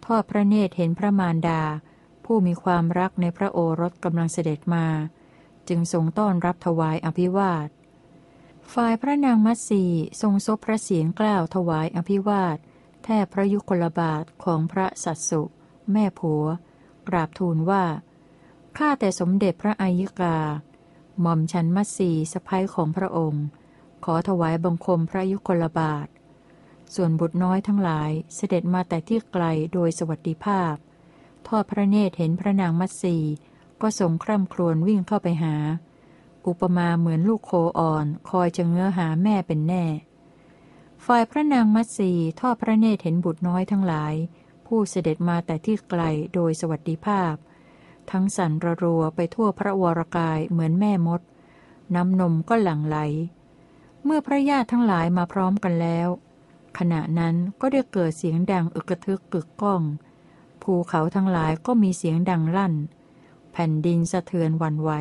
ทอดพระเนตรเห็นพระมารดา ผู้มีความรักในพระโอรสกำลังเสด็จมา จึงทรงต้อนรับถวายอภิวาท ฝ่ายพระนางมัตสีทรงซบพระเสียงกล่าวถวายอภิวาท แทบพระยุคลบาทของพระสัตสุ แม่ผัว กราบทูลว่า ข้าแต่สมเด็จพระอัยิกา หม่อมฉันมัตสีสะพ้ยของพระองค์ ขอถวายบังคมพระยุคลบาท ส่วนบุตรน้อยทั้งหลายเสด็จมาแต่ที่ไกลโดยสวัสดิภาพ ทอดพระเนตรเห็นพระนางมัตสีก็ทรงคร่ำครวญวิ่งเข้าไปหา อุปมาเหมือนลูกโคอ่อน คอยจะเงื้อหาแม่เป็นแน่ ฝ่ายพระนางมัตสีทอดพระเนตรเห็นบุตรน้อยทั้งหลาย ผู้เสด็จมาแต่ที่ไกลโดยสวัสดิภาพ ทั้งสันระรัวไปทั่วพระวรกายเหมือนแม่มด น้ำนมก็หลั่งไหล เมื่อพระญาติทั้งหลายมาพร้อมกันแล้ว ขณะนั้นก็ได้เกิดเสียงดังอึกระทึกกึกก้อง ภูเขาทั้งหลายก็มีเสียงดังลั่น แผ่นดินสะเทือนวันไหว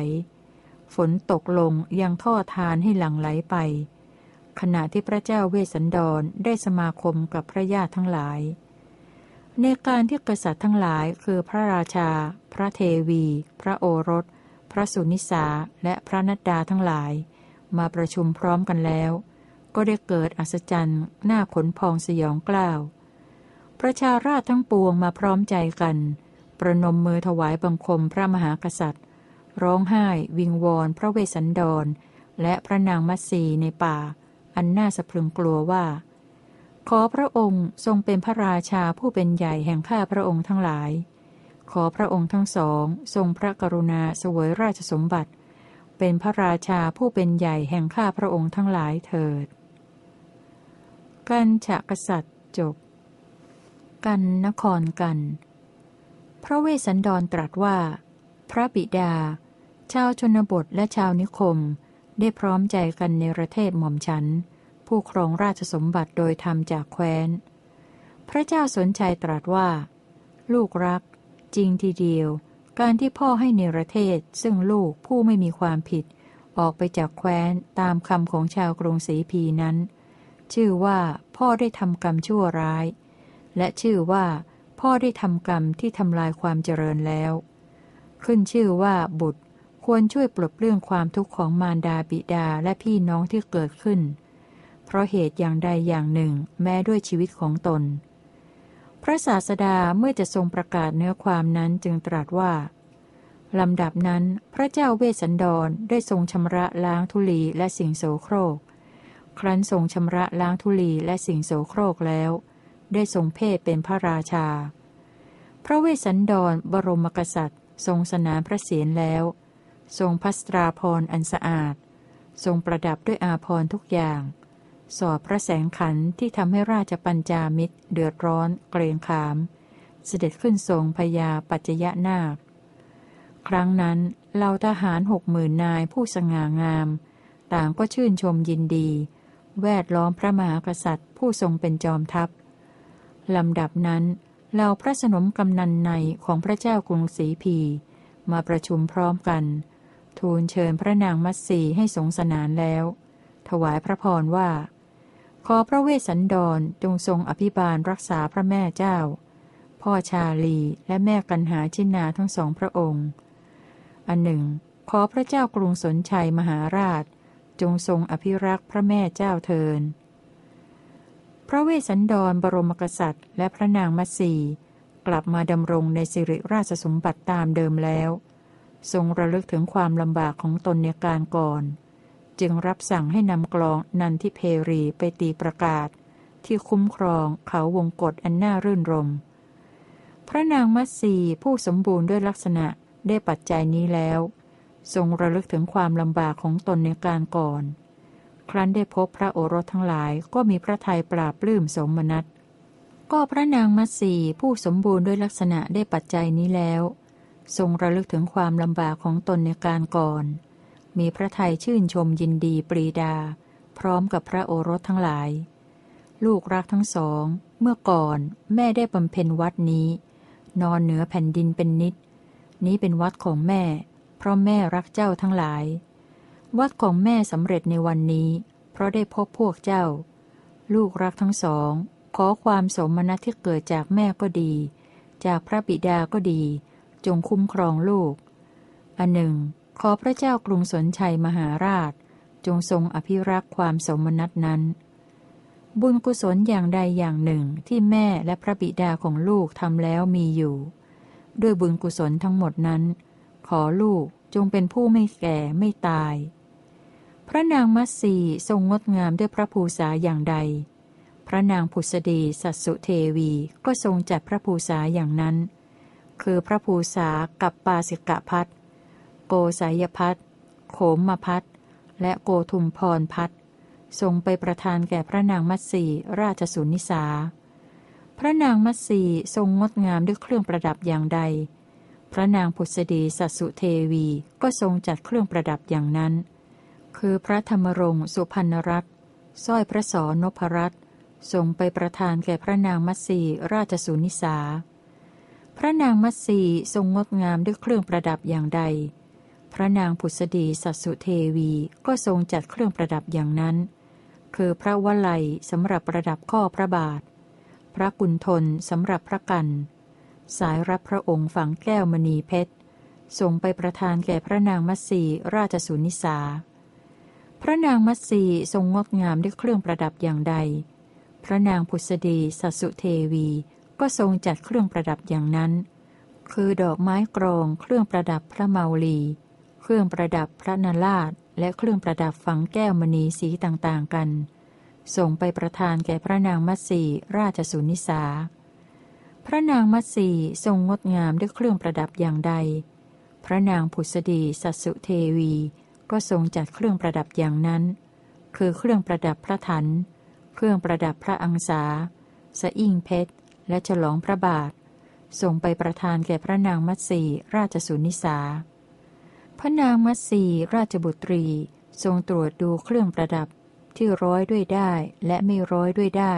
ฝนตกลงยังท่อทานให้หลั่งไหลไป ขณะที่พระเจ้าเวสสันดรได้สมาคมกับพระญาติทั้งหลาย ในการที่กษัตริย์ทั้งหลายคือพระราชา พระเทวี พระโอรส พระสุนิสาและพระนัดดาทั้งหลาย มาประชุมพร้อมกันแล้ว ก็ได้เกิดอัศจรรย์หน้าขนพองสยองกล้าว ประชาราชทั้งปวงมาพร้อมใจกัน ประนมมือถวายบังคมพระมหากษัตริย์ ร้องไห้ วิงวอนพระเวสสันดร และพระนางมัตสีในป่า อันน่าสะพรึงกลัวว่า ขอพระองค์ทรงเป็นพระราชาผู้เป็นใหญ่แห่งข้าพระองค์ทั้งหลาย ขอพระองค์ทั้งสอง ทรงพระกรุณาสวยราชสมบัติ เป็นพระราชาผู้เป็นใหญ่แห่งข้าพระองค์ทั้งหลายเถิด กันฉะกษัตริย์จบ กันนครกัน พระเวสสันดรตรัสว่า พระบิดา ชาวชนบทและชาวนิคม ได้พร้อมใจกันในประเทศหม่อมฉัน ผู้ครองราชสมบัติโดยธรรมจากแคว้น พระเจ้าสนใจตรัสว่า ลูกรัก จริงทีเดียว การที่พ่อให้เนรเทศซึ่งลูกผู้ไม่มีความผิดออกไปจากแคว้นตามคำของชาวกรุงศรีพีนั้น ชื่อว่าพ่อได้ทำกรรมชั่วร้าย และชื่อว่า พ่อได้ทำกรรมที่ทำลายความเจริญแล้ว ขึ้นชื่อว่าบุตรควรช่วยปลดเปลื้องความทุกข์ของมารดาบิดาและพี่น้องที่เกิดขึ้น เพราะเหตุอย่างใดอย่างหนึ่ง แม้ด้วยชีวิตของตน พระศาสดาเมื่อจะทรงประกาศเนื้อความนั้นจึงตรัสว่าลำดับนั้น พระเจ้าเวสสันดรได้ทรงชำระล้างทุลีและสิ่งโสโครก ครั้นทรงชำระล้างทุลีและสิ่งโสโครกแล้ว ได้ทรงเพศเป็นพระราชา พระเวสสันดรบรมกษัตริย์ ทรงสนานพระเศียรแล้ว ทรงพัสตราพรอันสะอาด ทรงประดับด้วยอาพรทุกอย่าง สอบพระแสงขันที่ทำให้ราชปัญจามิตร เดือดร้อน เกรงขาม เสด็จขึ้นทรงพยาปัจจยนาค ครั้งนั้นเหล่าทหารหกหมื่นนายผู้สง่างาม ต่างก็ชื่นชมยินดี แวดล้อมพระมหากษัตริย์ ผู้ทรงเป็นจอมทัพลำดับนั้นเหล่าพระสนมกำนันในของพระเจ้ากรุงศรีพี มาประชุมพร้อมกัน ทูลเชิญพระนางมัตสีให้สงสนานแล้ว ถวายพระพรว่า ขอพระเวสสันดรจงทรงอภิบาลรักษาพระแม่เจ้า พ่อชาลีและแม่กันหาชินาทั้งสองพระองค์ อันหนึ่ง ขอพระเจ้ากรุงสนชัยมหาราช จงทรงอภิรักษ์พระแม่เจ้าเทิน พระเวสสันดรบรมกษัตริย์ และพระนางมัสีกลับมาดำรงในสิริราชสมบัติตามเดิมแล้ว ทรงระลึกถึงความลำบากของตนในการก่อน จึงรับสั่งให้นำกลองนันทิเพรีไปตีประกาศ ที่คุ้มครองเขาวงกฏอันน่ารื่นรม พระนางมัสีผู้สมบูรณ์ด้วยลักษณะได้ปัจจัยนี้แล้ว ทรงระลึกถึงความลำบากของตนในการก่อน ครั้นได้พบพระโอรสทั้งหลายก็มีพระทัยปราบปลื้มสมนัตก็พระนางมัตสีผู้สมบูรณ์ด้วยลักษณะได้ปัจจัยนี้แล้ว ทรงระลึกถึงความลำบากของตนในการก่อน มีพระทัยชื่นชมยินดีปรีดา พร้อมกับพระโอรสทั้งหลาย ลูกรักทั้งสอง เมื่อก่อนแม่ได้บำเพ็ญวัดนี้ นอนเหนือแผ่นดินเป็นนิด นี้เป็นวัดของแม่ เพราะแม่รักเจ้าทั้งหลาย วัดของแม่สำเร็จในวันนี้ เพราะได้พบพวกเจ้า ลูกรักทั้งสอง ขอความสมณะที่เกิดจากแม่ก็ดี จากพระบิดาก็ดี จงคุ้มครองลูก อันหนึ่ง ขอพระเจ้ากรุงสนชัยมหาราช จงทรงอภิรักษ์ความสมณัตนั้น บุญกุศลอย่างใดอย่างหนึ่งที่แม่และพระบิดาของลูกทำแล้วมีอยู่ ด้วยบุญกุศลทั้งหมดนั้น ขอลูกจงเป็นผู้ไม่แก่ไม่ตาย พระนางมัตสีทรงงดงามด้วยพระภูษาอย่างใด พระนางผุสดีสัสุเทวีก็ทรงจัดพระภูษาอย่างนั้น คือพระภูษากับปาสิกะพัทโกสายพัทโขมมพัทและโกทุมพรพัททรงไปประทานแก่พระนางมัตสีราชสุนิสา พระนางมัตสีทรงงดงามด้วยเครื่องประดับอย่างใด พระนางผุสดีสัสุเทวีก็ทรงจัดเครื่องประดับอย่างนั้น คือพระธรรมรงสุพรรณรัตน์สร้อยพระสอนพรัตน์ทรงไปประทานแก่พระนางมัตสีราชสุนิสา พระนางมัตสีทรงงดงามด้วยเครื่องประดับอย่างใด พระนางผุสดีสัสุเทวีก็ทรงจัดเครื่องประดับอย่างนั้น คือพระวลัยสำหรับประดับข้อพระบาท พระกุณฑลสำหรับพระกัน สายรับพระองค์ฝังแก้วมณีเพชรทรงไปประทานแก่พระนางมัตสีราชสุนิสา พระนางมัตสีทรงงดงามด้วยเครื่องประดับอย่างใด พระนางพุทธดีสัสุเทวีก็ทรงจัดเครื่องประดับอย่างนั้น คือดอกไม้กรองเครื่องประดับพระเมาลี เครื่องประดับพระนาราชและเครื่องประดับฝังแก้วมณีสีต่างๆกัน ส่งไปประทานแก่พระนางมัตสีราชสุนิสา พระนางมัตสีทรงงดงามด้วยเครื่องประดับอย่างใด พระนางผุษดีสัสุเทวี ก็ทรงจัดเครื่องประดับอย่างนั้น คือเครื่องประดับพระถัน เครื่องประดับพระอังสาสะอิ่งเพชร และฉลองพระบาทส่งไปประทานแก่พระนางมัตสีราชสุนิสา พระนางมัตสีราชบุตรี ทรงตรวจดูเครื่องประดับที่ร้อยด้วยได้และไม่ร้อยด้วยได้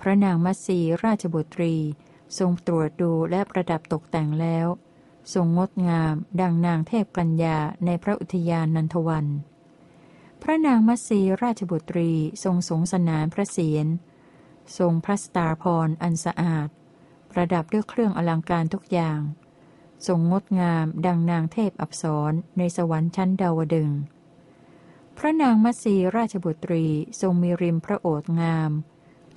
พระนางมัตสีราชบุตรี ทรงตรวจดูและประดับตกแต่งแล้ว ทรงงดงาม ดังนางเทพกัญญาในพระอุทยานนันทวัน พระนางมัสีราชบุตรีทรงสงสนานพระเศียร ทรงพระสตาพรอันสะอาด ประดับด้วยเครื่องอลังการทุกอย่าง ทรงงดงาม ดังนางเทพอับสรในสวรรค์ชั้นดาวดึง พระนางมัสีราชบุตรีทรงมีริมพระโอษงาม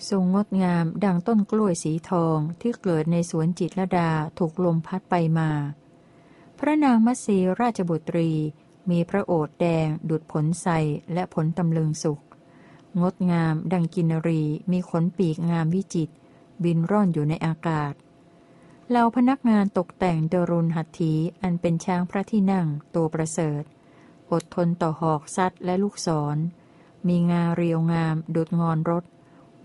ทรงงดงามดังต้นกล้วยสีทองที่เกิดในสวนจิตรดาถูกลมพัดไปมา พระนางมัสีราชบุตรีมีพระโอษฐแดง ดุดผลใสและผลตำลึงสุก งดงามดังกินรีมีขนปีกงามวิจิต บินร่อนอยู่ในอากาศเหล่าพนักงานตกแต่งดรุนหัตถีอันเป็นช้างพระที่นั่งตัวประเสริฐ อดทนต่อหอกซัดและลูกศร มีงาเรียวงามดุดงอนรถ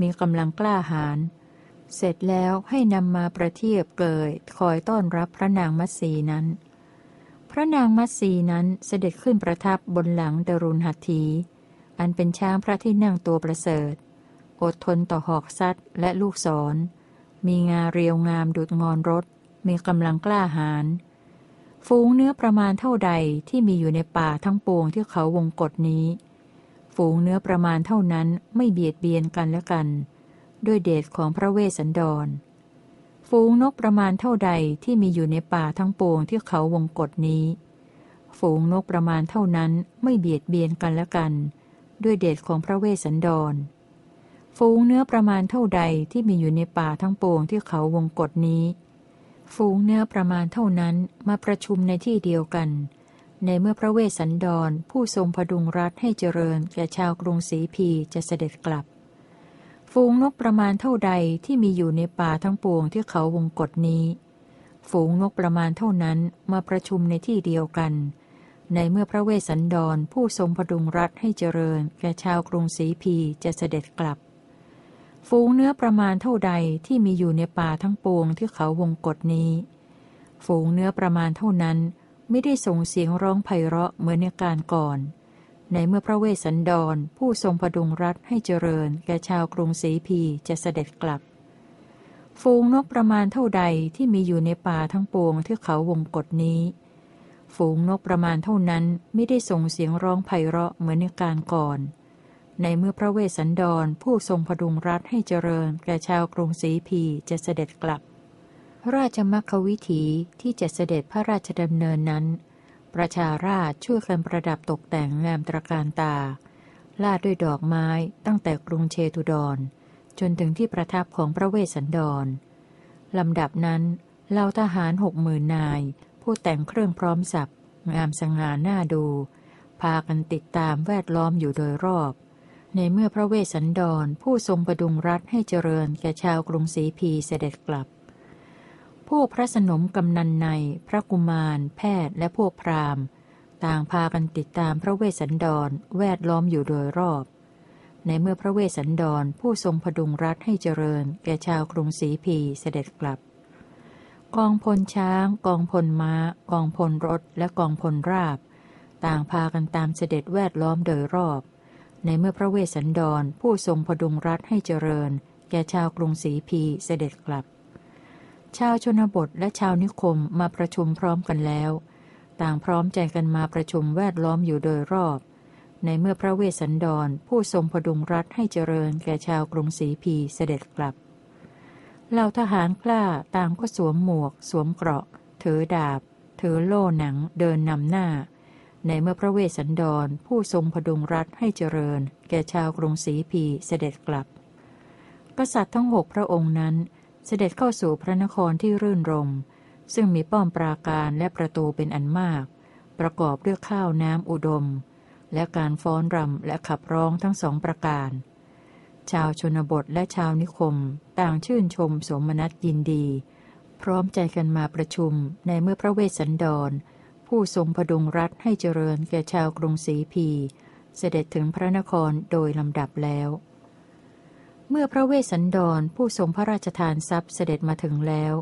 มีกำลังกล้าหาญเสร็จแล้วให้นำมาประเทียบเกยคอยต้อนรับพระนางมัตสีนั้น พระนางมัตสีนั้นเสด็จขึ้นประทับบนหลังดรุณหัตถี อันเป็นช้างพระที่นั่งตัวประเสริฐ อดทนต่อหอกซัดและลูกศร มีงาเรียวงามดุดงอนรถ มีกำลังกล้าหาญฝูงเนื้อประมาณเท่าใดที่มีอยู่ในป่าทั้งปวงที่เขาวงกฏนี้ ฝูงเนื้อประมาณเท่านั้นไม่เบียดเบียนกันและกัน ด้วยเดชของพระเวสสันดร ฝูงนกประมาณเท่าใดที่มีอยู่ในป่าทั้งปวงที่เขาวงกฏนี้ ฝูงนกประมาณเท่านั้นไม่เบียดเบียนกันและกัน ด้วยเดชของพระเวสสันดร ฝูงเนื้อประมาณเท่าใดที่มีอยู่ในป่าทั้งปวงที่เขาวงกฏนี้ ฝูงเนื้อประมาณเท่านั้นมาประชุมในที่เดียวกัน ในเมื่อพระเวสสันดร ผู้ทรงพดุงรัฐให้เจริญแก่ชาวกรุงศรีพีจะเสด็จกลับ ฝูงนกประมาณเท่าใดที่มีอยู่ในป่าทั้งปวงที่เขาวงกฏนี้ ฝูงนกประมาณเท่านั้นมาประชุมในที่เดียวกัน ในเมื่อพระเวสสันดร ผู้ทรงพดุงรัฐให้เจริญแก่ชาวกรุงศรีพีจะเสด็จกลับ ฝูงเนื้อประมาณเท่าใดที่มีอยู่ในป่าทั้งปวงที่เขาวงกฏนี้ ฝูงเนื้อประมาณเท่านั้น ไม่ได้ส่งเสียงร้องไพเราะเหมือนในการก่อน ในเมื่อพระเวสสันดร ผู้ทรงพดุงรัฐให้เจริญ แก่ชาวกรุงศรีพีจะเสด็จกลับ ฝูงนกประมาณเท่าใดที่มีอยู่ในป่าทั้งปวงที่เขาวงกฏนี้ ฝูงนกประมาณเท่านั้นไม่ได้ส่งเสียงร้องไพเราะเหมือนในการก่อน ในเมื่อพระเวสสันดรผู้ทรงพดุงรัฐให้เจริญ แก่ชาวกรุงศรีพีจะเสด็จกลับ ระราชมัคควิถีที่จะเสด็จพระราชดำเนินนั้น ประชาราชช่วยกันประดับตกแต่งงามตระการตาลาดด้วยดอกไม้ตั้งแต่กรุงเชตุดร จนถึงที่ประทับของพระเวสสันดรลำดับนั้นเหล่าทหารหกหมื่นนาย ผู้แต่งเครื่องพร้อมสับงามสง่าหน้าดู พากันติดตามแวดล้อมอยู่โดยรอบ ในเมื่อพระเวสสันดรผู้ทรงประดุงรัฐให้เจริญแก่ชาวกรุงศรีพีเสด็จกลับ พวกพระสนมกำนันใน พระกุมาร แพศย์และพวกพราหมณ์ ต่างพากันติดตามพระเวสสันดร แวดล้อมอยู่โดยรอบ ในเมื่อพระเวสสันดรผู้ทรงผดุงรัฐให้เจริญ แก่ชาวกรุงศรีพีเสด็จกลับ กองพลช้าง กองพลม้า กองพลรถ และกองพลราบ ต่างพากันตามเสด็จแวดล้อมโดยรอบ ในเมื่อพระเวสสันดรผู้ทรงพดุงรัฐให้เจริญ แก่ชาวกรุงศรีพีเสด็จกลับ ชาวชนบทและชาวนิคมมาประชุมพร้อมกันแล้ว ต่างพร้อมใจกันมาประชุมแวดล้อมอยู่โดยรอบ ในเมื่อพระเวสสันดรผู้ทรงพดุงรัฐให้เจริญแก่ชาวกรุงศรีพีเสด็จกลับเหล่าทหารกล้าต่างก็สวมหมวก สวมเกราะ ถือดาบ ถือโล่หนังเดินนำหน้า ในเมื่อพระเวสสันดรผู้ทรงพดุงรัฐให้เจริญ แก่ชาวกรุงศรีพีเสด็จกลับ กษัตริย์ทั้งหกพระองค์นั้น เสด็จเข้าสู่พระนครที่รื่นรม ซึ่งมีป้อมปราการและประตูเป็นอันมาก ประกอบด้วยข้าวน้ำอุดม และการฟ้อนรำและขับร้องทั้งสองประการ ชาวชนบทและชาวนิคม ต่างชื่นชมสมนัตยินดี พร้อมใจกันมาประชุมในเมื่อพระเวสสันดร ผู้ทรงพดุงรัฐให้เจริญแก่ชาวกรุงศรีพี เสด็จถึงพระนครโดยลำดับแล้ว มื่อพระเวสสันดรผู้ทรงพระราชทานทรัพย์เสด็จมาถึงแล้ว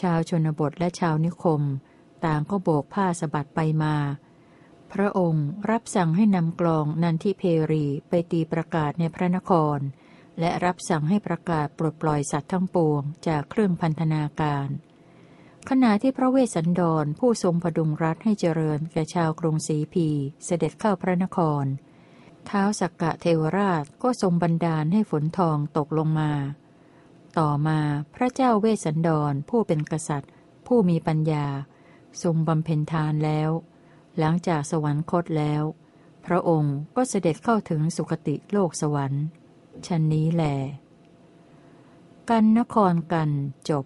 ชาวชนบทและชาวนิคม ต่างก็โบกผ้าสะบัดไปมา พระองค์รับสั่งให้นำกลองนันทิเพเภรีไปตีประกาศในพระนคร และรับสั่งให้ประกาศปลดปล่อยสัตว์ทั้งปวงจากเครื่องพันธนาการ ขณะที่พระเวสสันดรผู้ทรงผดุงรัฐให้เจริญแก่ชาวกรุงศรีพีเสด็จเข้าพระนครเท้าวสักกะเทวราชก็ทรงบันดาลให้ฝนทองตกลงมา ต่อมาพระเจ้าเวสสันดรผู้เป็นกษัตริย์ ผู้มีปัญญา ทรงบำเพ็ญทานแล้ว หลังจากสวรรคตแล้ว พระองค์ก็เสด็จเข้าถึงสุคติโลกสวรรค์ชั้นนี้แหลกันนครกันจบ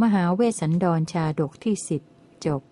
มหาเวสสันดรชาดกที่สิบจบ